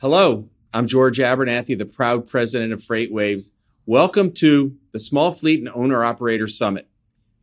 Hello, I'm George Abernathy, the proud president of FreightWaves. Welcome to the Small Fleet and Owner Operator Summit,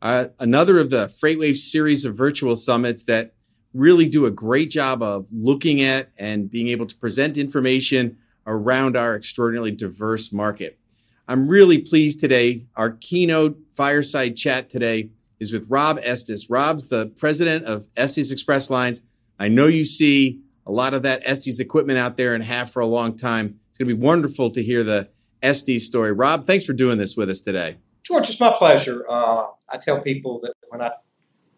uh, another of the FreightWaves series of virtual summits that really do a great job of looking at and being able to present information around our extraordinarily diverse market. I'm really pleased today. Our keynote fireside chat today is with Rob Estes. Rob's the president of Estes Express Lines. I know you see a lot of that Estes equipment out there and have for a long time. It's going to be wonderful to hear the Estes story. Rob, thanks for doing this with us today. George, it's my pleasure. Uh, I tell people that when I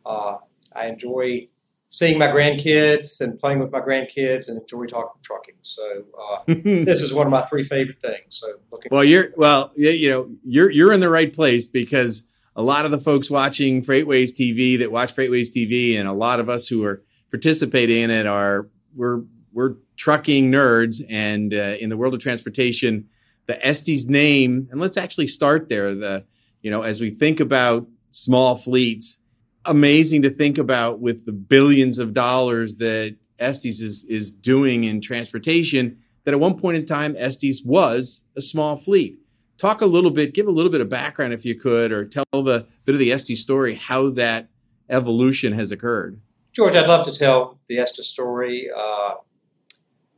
uh, I enjoy seeing my grandkids and playing with my grandkids and enjoy talking trucking. So uh, this is one of my three favorite things. So looking. Well, you're well, you know, you're you're in the right place because a lot of the folks watching FreightWaves TV that watch FreightWaves TV and a lot of us who are participating in it are we're we're trucking nerds, and uh, in the world of transportation, the Estes name, and let's actually start there. The you know as we think about small fleets, amazing to think about with the billions of dollars that Estes is is doing in transportation. That at one point in time, Estes was a small fleet. Talk a little bit, give a little bit of background if you could, or tell the bit of the Estes story, how that evolution has occurred. George, I'd love to tell the Estes story. Uh,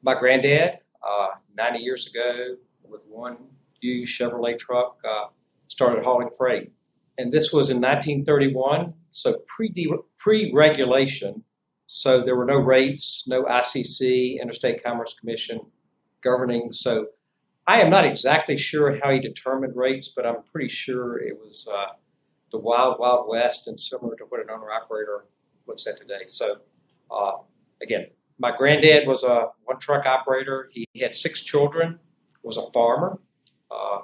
my granddad, uh, 90 years ago, with one used Chevrolet truck, uh, started hauling freight. And this was in 1931, so pre regulation. So there were no rates, no ICC, Interstate Commerce Commission governing. So I am not exactly sure how he determined rates, but I'm pretty sure it was uh, the wild, wild west and similar to what an owner operator looks at today. So, uh, again, my granddad was a one truck operator. He had six children, was a farmer. Uh,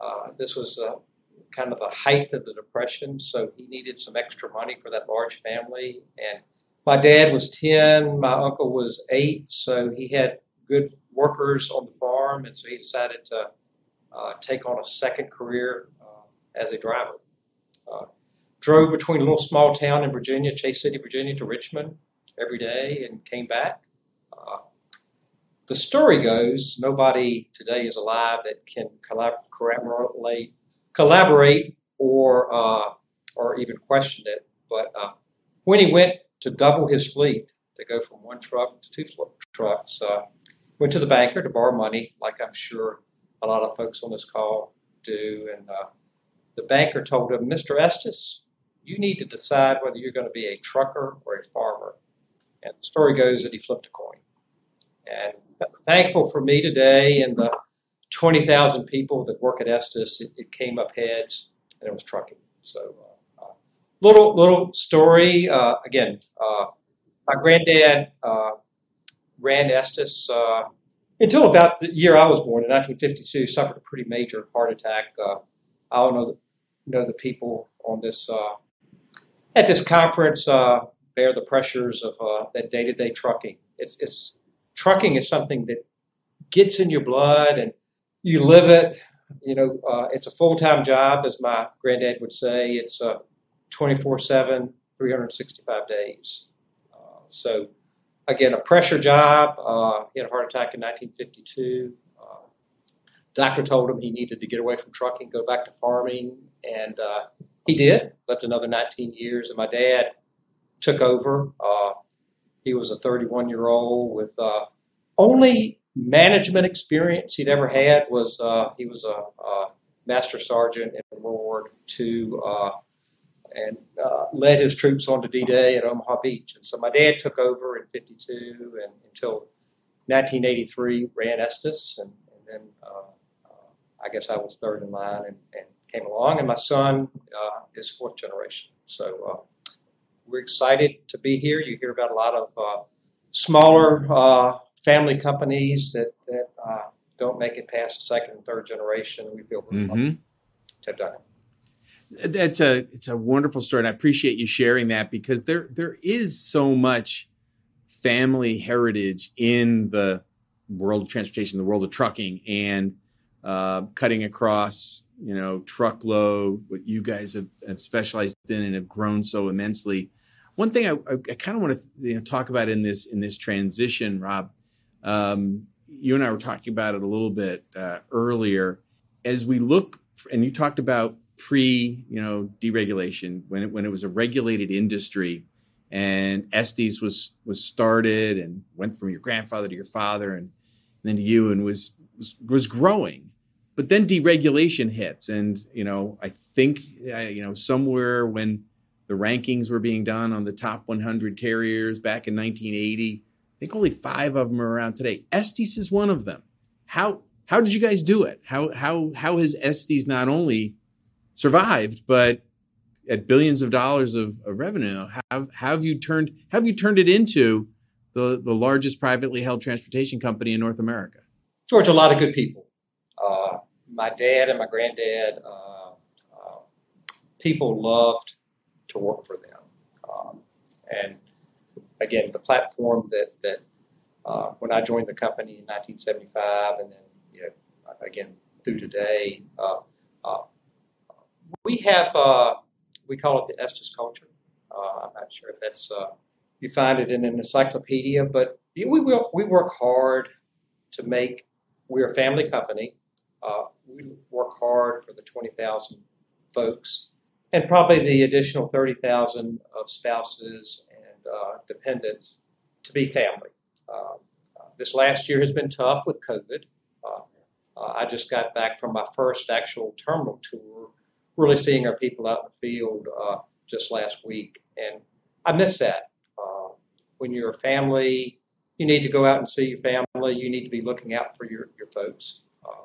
uh, this was uh, kind of the height of the Depression, so he needed some extra money for that large family. And my dad was 10, my uncle was eight, so he had good workers on the farm, and so he decided to uh, take on a second career uh, as a driver drove between a little small town in Virginia, Chase City, Virginia, to Richmond every day and came back. Uh, the story goes nobody today is alive that can collaborate, collaborate or uh, or even question it. But uh, when he went to double his fleet to go from one truck to two trucks, uh, went to the banker to borrow money, like I'm sure a lot of folks on this call do, and uh, the banker told him, "Mr. Estes, you need to decide whether you're going to be a trucker or a farmer. And the story goes that he flipped a coin. And thankful for me today and the 20,000 people that work at Estes, it, it, came up heads and it was trucking. So, uh, uh, little little story. Uh, again, uh, my granddad uh, ran Estes uh, until about the year I was born in 1952. Suffered a pretty major heart attack. I don't know know the people on this at this conference uh, bear the pressures of uh, that day-to-day trucking. It's, it's trucking is something that gets in your blood and you live it. You know, uh, it's a full-time job, as my granddad would say. It's a 24/7, 365 days. Uh, so, again, a pressure job. Uh, he had a heart attack in 1952. Uh, doctor told him he needed to get away from trucking, go back to farming, and he did, left another 19 years, and my dad took over. Uh, he was a 31 year old with uh, only management experience he'd ever had was uh, he was a, a, master sergeant in World War II uh, and uh, led his troops onto D-Day at Omaha Beach. And so my dad took over in 52 and until 1983 ran Estes, and, and then uh, I guess I was third in line and, and came along, and my son uh, is fourth generation. So uh, we're excited to be here. You hear about a lot of uh, smaller uh, family companies that, that uh, don't make it past the second and third generation. We feel really mm-hmm. lucky to have done it. That's a it's a wonderful story, and I appreciate you sharing that because there there is so much family heritage in the world of transportation, the world of trucking, and uh, cutting across you know, truckload, what you guys have, have specialized in and have grown so immensely. One thing I, I, I kind of want to you know, talk about in this in this transition, Rob, um, you and I were talking about it a little bit uh, earlier. As we look, and you talked about pre, you know, deregulation when it when it was a regulated industry, and Estes was was started and went from your grandfather to your father and, and then to you and was, was was growing. But then deregulation hits, and you know, I think uh, you know somewhere when the rankings were being done on the top 100 carriers back in 1980 I think only five of them are around today. Estes is one of them. How how did you guys do it? How how how has Estes not only survived, but at billions of dollars of, of revenue, have have you turned have you turned it into the the largest privately held transportation company in North America? George, a lot of good people. Uh, my dad and my granddad, uh, uh, people loved to work for them, um, and again, the platform that that uh, when I joined the company in 1975, and then you know, again through today, uh, uh, we have we call it the Estes culture. I'm not sure if that's you find it in an encyclopedia, but we will, we work hard to make. We're a family company. We work hard for the 20,000 folks and probably the additional 30,000 of spouses and uh, dependents to be family. Uh, uh, this last year has been tough with COVID. I just got back from my first actual terminal tour, really seeing our people out in the field just last week, and I miss that. when you're a family, you need to go out and see your family. You need to be looking out for your, your folks. Uh,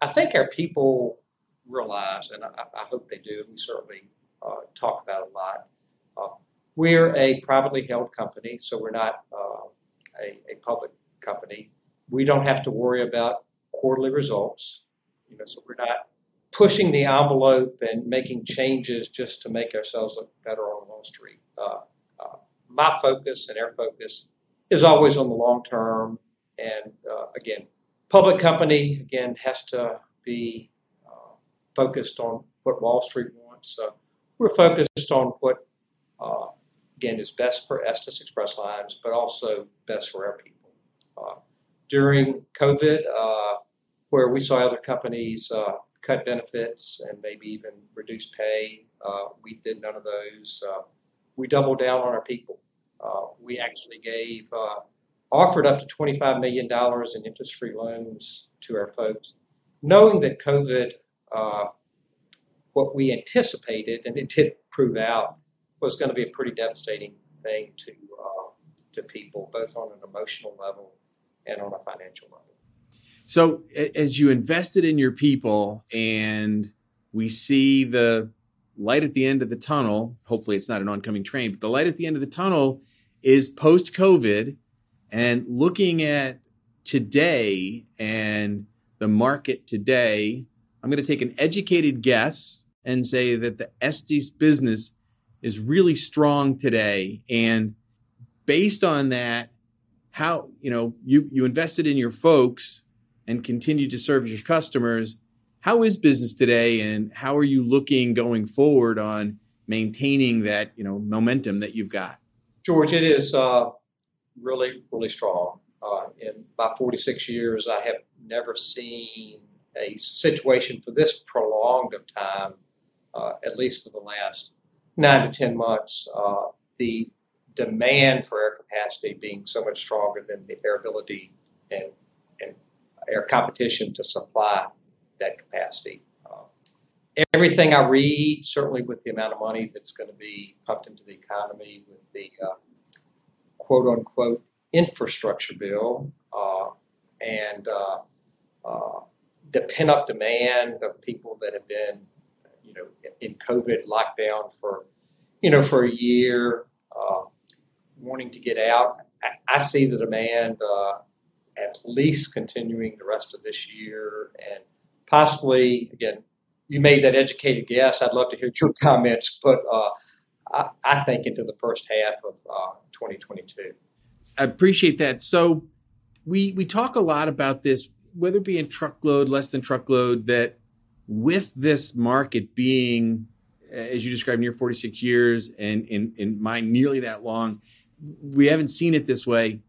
I think our people realize, and I, I hope they do, and we certainly uh, talk about a lot, uh, we're a privately held company, so we're not uh, a, a, public company. We don't have to worry about quarterly results. You know, so we're not pushing the envelope and making changes just to make ourselves look better on Wall Street. Uh, uh, my focus and our focus is always on the long term. And uh, again, public company again has to be uh, focused on what Wall Street wants. So we're focused on what uh, again, is best for Estes Express Lines, but also best for our people. Uh, during COVID, uh, where we saw other companies uh, cut benefits and maybe even reduce pay, uh, we did none of those. We doubled down on our people. We actually gave, offered up to $25 million in interest-free loans to our folks, knowing that COVID, what we anticipated, and it did prove out, was going to be a pretty devastating thing to uh, to people, both on an emotional level and on a financial level. So, as you invested in your people, and we see the light at the end of the tunnel. Hopefully, it's not an oncoming train, but the light at the end of the tunnel is post COVID, and looking at today and the market today. I'm going to take an educated guess and say that the Estes business is really strong today. And based on that, how, you know, you, you invested in your folks and continue to serve your customers. How is business today and how are you looking going forward on maintaining that, you know, momentum that you've got? George, it is uh, really, really strong. Uh, in my 46 years, I have never seen a situation for this prolonged of time, uh, at least for the last nine to 10 months, uh, the demand for air capacity being so much stronger than the air ability and, and air competition to supply that capacity. Uh, everything I read, certainly with the amount of money that's going to be pumped into the economy, with the uh, quote unquote infrastructure bill, uh, and uh, uh, the pent up demand of people that have been you know, in COVID lockdown for, you know, for a year, uh, wanting to get out. I, I see the demand uh, at least continuing the rest of this year and possibly, again, you made that educated guess. I'd love to hear your comments, but uh, I, I, think into the first half of 2022. I appreciate that. So we we talk a lot about this, whether it be in truckload, less than truckload, that with this market being, as you described, near 46 years and in, in mine nearly that long, we haven't seen it this way.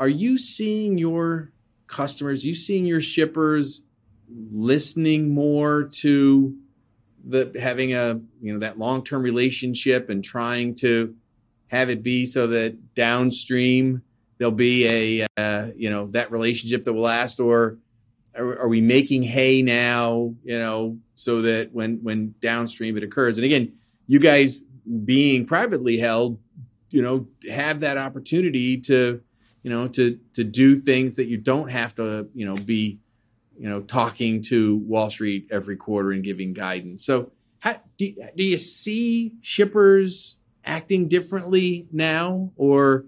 Are you seeing your customers? You seeing your shippers listening more to the having a you know that long term relationship and trying to have it be so that downstream there'll be a uh, you know that relationship that will last or are, we making hay now you know so that when when downstream it occurs? And again you guys being privately held you know have that opportunity to you know to to do things that you don't have to you know be you know talking to wall street every quarter and giving guidance. So how, do, do you see shippers acting differently now or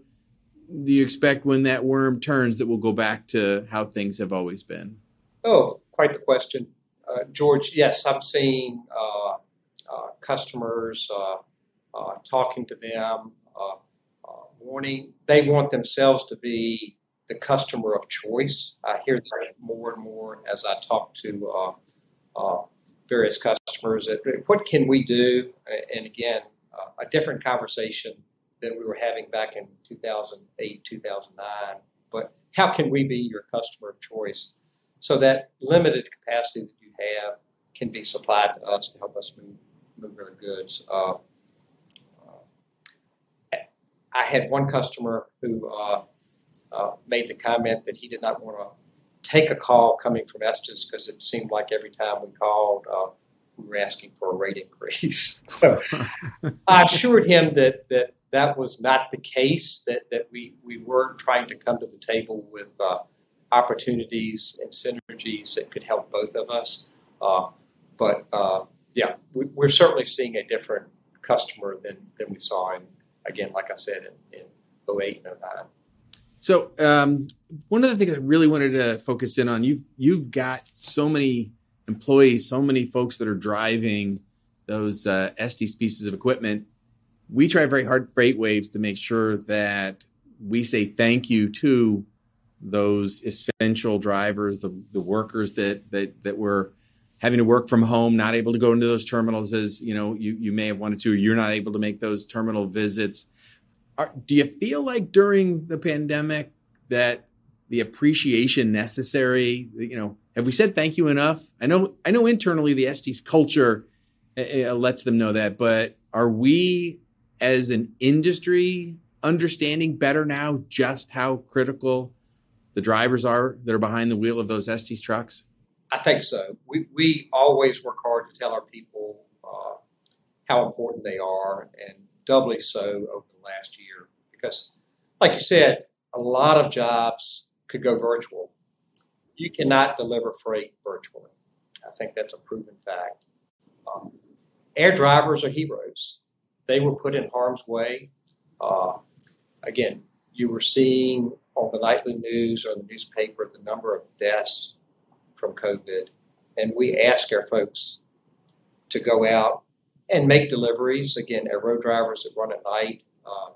do you expect when that worm turns that we'll go back to how things have always been? Oh, quite the question. Uh, George, yes, I'm seeing uh, uh, customers uh, uh, talking to them, uh, wanting, they want themselves to be the customer of choice. I hear that more and more as I talk to various customers. What can we do? And again, a different conversation than we were having back in 2008, 2009. But how can we be your customer of choice so that limited capacity that you have can be supplied to us to help us move, move our goods? Uh, uh, I had one customer who uh, uh, made the comment that he did not want to take a call coming from Estes because it seemed like every time we called, uh, we were asking for a rate increase. so I assured him that that that was not the case. That that we we were trying to come to the table with uh, opportunities and synergies that could help both of us. Uh, but uh, yeah, we, are certainly seeing a different customer than than we saw in again, like I said, in, in 08 and 09. So um, one of the things I really wanted to focus in on you've you've got so many employees, so many folks that are driving those uh, Estes pieces of equipment. We try very hard FreightWaves to make sure that we say thank you to those essential drivers, the, the workers that that that were having to work from home, not able to go into those terminals as you know you you may have wanted to, you're not able to make those terminal visits. Are, do you feel like during the pandemic that the appreciation necessary, you know, have we said thank you enough? I know I know internally the Estes culture uh, lets them know that, but are we as an industry understanding better now just how critical the drivers are that are behind the wheel of those Estes trucks? I think so. We we always work hard to tell our people uh, how important they are, and doubly so over the last year because, like you said, a lot of jobs could go virtual you cannot deliver freight virtually. I think that's a proven fact. Um, air drivers are heroes. They were put in harm's way. Uh, again, you were seeing on the nightly news or the newspaper the number of deaths from COVID. And we ask our folks to go out and make deliveries. Again, our road drivers that run at night, uh,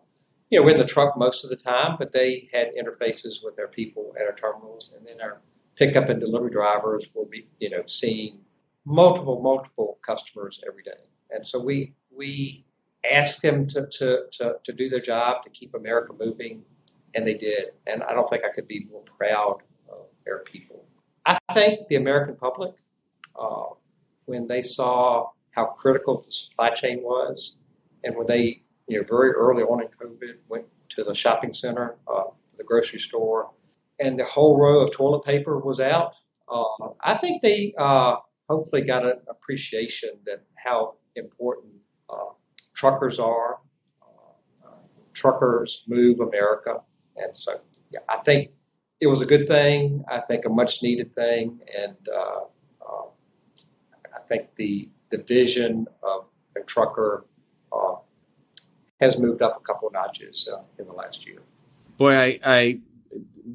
you know, we're in the truck most of the time, but they had interfaces with their people at our terminals. And then our pickup and delivery drivers will be, you know, seeing multiple, multiple customers every day. And so we we asked them to, to, to, to do their job to keep America moving, and they did. And I don't think I could be more proud of our people. I think the American public, uh, when they saw how critical the supply chain was, and when they, you know, very early on in COVID, went to the shopping center, uh, the grocery store, and the whole row of toilet paper was out. Uh, I think they uh, hopefully got an appreciation that how important uh, truckers are. Uh, truckers move America, and so yeah, I think it was a good thing. I think a much needed thing, and uh, uh, I think the the vision of a trucker has moved up a couple notches in the last year. Boy, I, I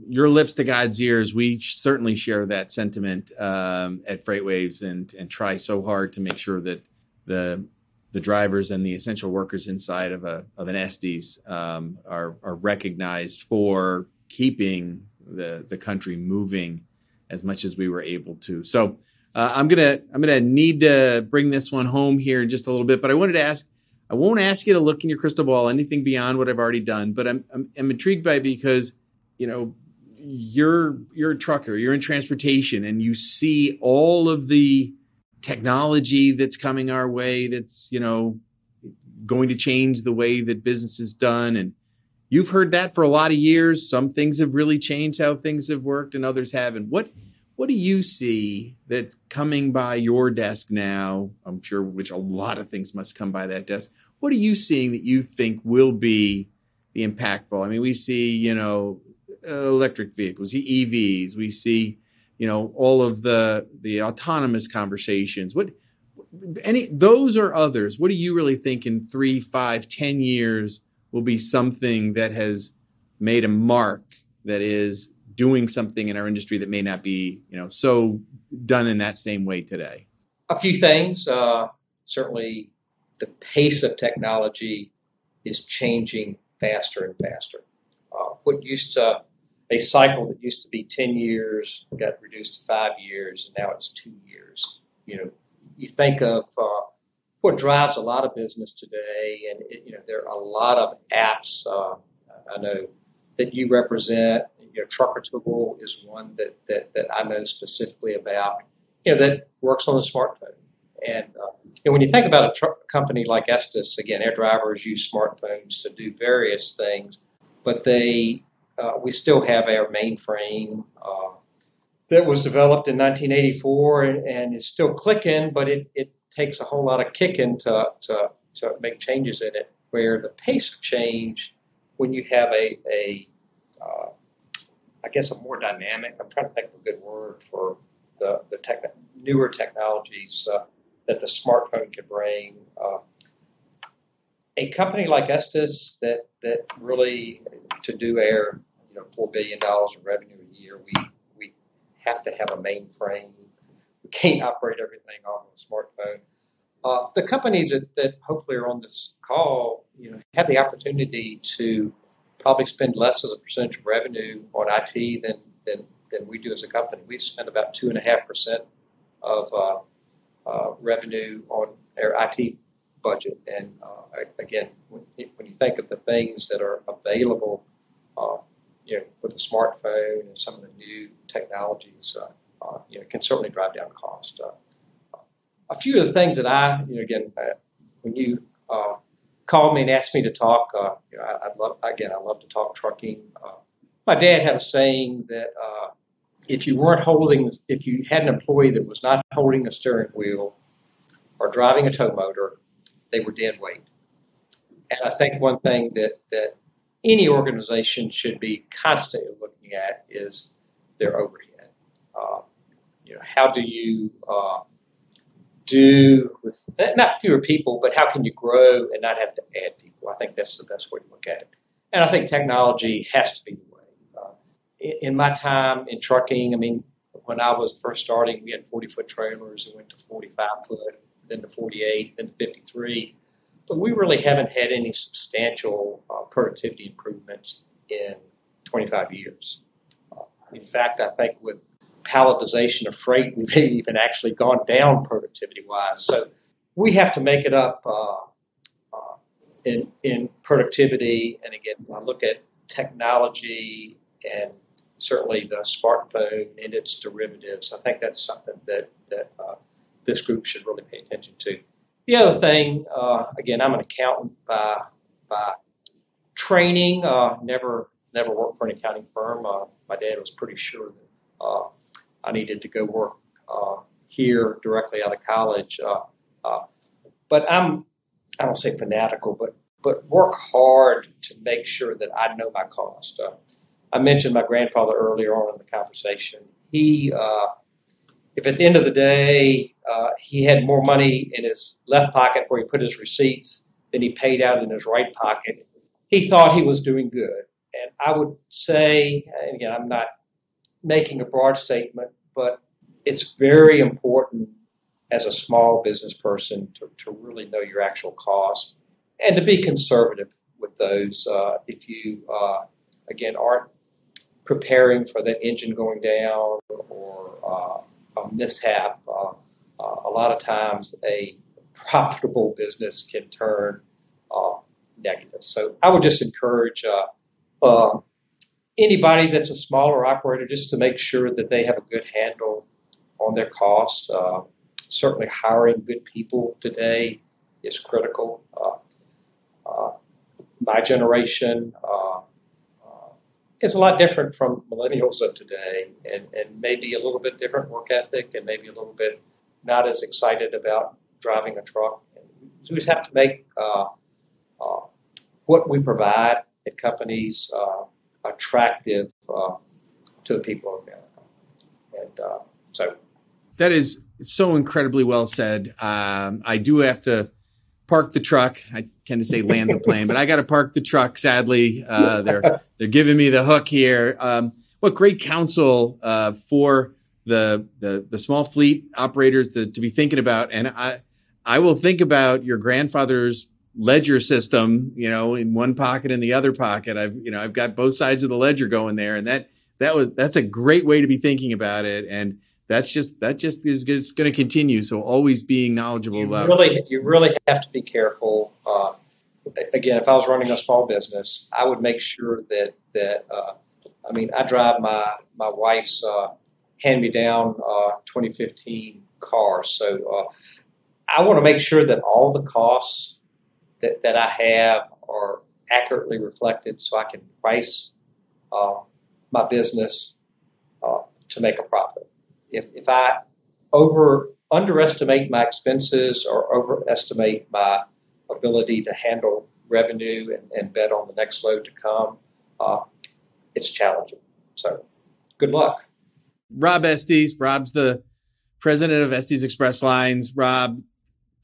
your lips to God's ears. We certainly share that sentiment um, at FreightWaves and and try so hard to make sure that the the drivers and the essential workers inside of a of an Estes um, are are recognized for keeping the the country moving as much as we were able to. So uh, I'm gonna I'm gonna need to bring this one home here in just a little bit, but I wanted to ask. I won't ask you to look in your crystal ball anything beyond what I've already done, but I'm I'm, I'm intrigued by because you know, you're you're a trucker, you're in transportation, and you see all of the technology that's coming our way. That's you know going to change the way that business is done, and you've heard that for a lot of years. Some things have really changed how things have worked, and others haven't. What what do you see that's coming by your desk now? I'm sure which a lot of things must come by that desk. What are you seeing that you think will be the impactful? I mean, we see, you know, electric vehicles, the EVs. We see, you know, all of the the autonomous conversations. What any those or others? What do you really think in three, five, ten years will be something that has made a mark that is doing something in our industry that may not be, you know, so done in that same way today? A few things. Uh, certainly, the pace of technology is changing faster and faster. Uh, what used to a cycle that used to be 10 years got reduced to five years, and now it's two years. You know, you think of uh, what drives a lot of business today, and it, you know, there are a lot of apps. Uh, I know that you represent you know, Trucker Tool is one that, that, that I know specifically about, you know, that works on a smartphone. And, uh, and when you think about a truck company like Estes, again, their drivers use smartphones to do various things, but they, uh, we still have our mainframe uh, that was developed in 1984 and, and is still clicking, but it, it takes a whole lot of kicking to, to, to make changes in it. Where the pace of change, when you have a, a uh, I guess, a more dynamic. I'm trying to think of a good word for the the tech, newer technologies uh, that the smartphone can bring. Uh, a company like Estes that that really to do air, know, four billion dollars in revenue a year, we we have to have a mainframe. We can't operate everything off of a smartphone. Uh, the companies that, that hopefully are on this call, you know, have the opportunity to probably spend less as a percentage of revenue on IT than, than, than we do as a company. We spend about two and a half percent of uh, uh, revenue on our IT budget. And uh, again, when, when, you think of the things that are available, uh, you know, with the smartphone and some of the new technologies, uh, uh, you know, can certainly drive down cost. a few of the things that I, you know, again, when you called me and asked me to talk. Uh, you know, I, I, love again. I love to talk trucking. Uh, my dad had a saying that uh, if you weren't holding, if you had an employee that was not holding a steering wheel or driving a tow motor, they were dead weight. And I think one thing that that any organization should be constantly looking at is their overhead. Uh, you know, how do you uh, do with not fewer people, but how can you grow and not have to add people? I think that's the best way to look at it. And I think technology has to be the way. Uh, in, in, my time in trucking, I mean, when I was first starting, we had 40 foot trailers and went to 45 foot, then to 48, then to 53. But we really haven't had any substantial uh, productivity improvements in 25 years. Uh, in fact, I think with palletization of freight, we've even actually gone down productivity wise. So we have to make it up uh, uh, in, in productivity. And again, I look at technology and certainly the smartphone and its derivatives. I think that's something that, that uh, this group should really pay attention to. The other thing, uh, again, I'm an accountant by, by training, uh, never never worked for an accounting firm. Uh, my dad was pretty sure that I needed to go work uh, here directly out of college. Uh, uh, but I'm, I don't say fanatical, but but work hard to make sure that I know my cost. Uh, I mentioned my grandfather earlier on in the conversation. He, uh, if at the end of the day uh, he had more money in his left pocket where he put his receipts than he paid out in his right pocket, he thought he was doing good. And I would say, and again, I'm not making a broad statement, but it's very important as a small business person to, to really know your actual cost and to be conservative with those. Uh, if you, uh, again, aren't preparing for that engine going down or uh, a mishap, uh, uh, a lot of times a profitable business can turn uh, negative. So I would just encourage anybody that's a smaller operator, just to make sure that they have a good handle on their costs. Uh, certainly, hiring good people today is critical. Uh, uh, my generation uh, uh, is a lot different from millennials of today, and, and maybe a little bit different work ethic, and maybe a little bit not as excited about driving a truck. So we just have to make uh, what we provide at companies attractive uh, to the people of America. And uh, so that is so incredibly well said. Um, I do have to park the truck. I tend to say land the plane, but I got to park the truck. Sadly, uh, they're they're giving me the hook here. Um, what great counsel uh, for the, the the small fleet operators to, to be thinking about, and I I will think about your grandfather's ledger system, you know, in one pocket and the other pocket. I've, you know, I've got both sides of the ledger going there. And that, that was, that's a great way to be thinking about it. And that's just, that just is, is going to continue. So always being knowledgeable you about really, you really have to be careful. Uh, again, if I was running a small business, I would make sure that, that, uh, I mean, I drive my, my wife's, uh, hand me down, uh, 2015 car. So, uh, I want to make sure that all the costs that, that I have are accurately reflected so I can price uh, my business uh, to make a profit. If, if I over underestimate my expenses or overestimate my ability to handle revenue and, and bet on the next load to come, uh, it's challenging. So, good luck. Rob Estes. Rob's the president of Estes Express Lines. Rob,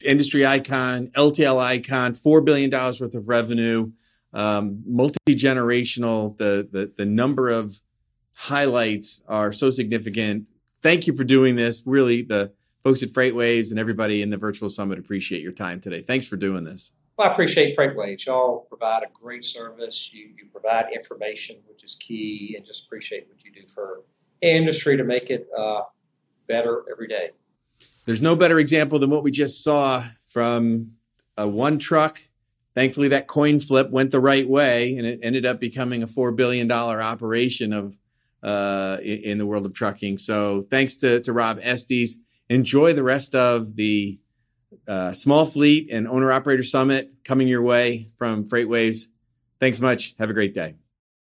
industry icon, LTL icon, $4 billion worth of revenue, um, multi generational. The, the, the number of highlights are so significant. Thank you for doing this. Really, the folks at FreightWaves and everybody in the virtual summit appreciate your time today. Thanks for doing this. Well, I appreciate FreightWaves. Y'all provide a great service. You, you provide information, which is key, and just appreciate what you do for industry to make it uh, better every day there's no better example than what we just saw from a one truck. Thankfully, that coin flip went the right way, and it ended up becoming a four billion dollar operation of uh, in the world of trucking. So, thanks to, to Rob Estes. Enjoy the rest of the uh, small fleet and owner operator summit coming your way from FreightWaves. Thanks much. Have a great day.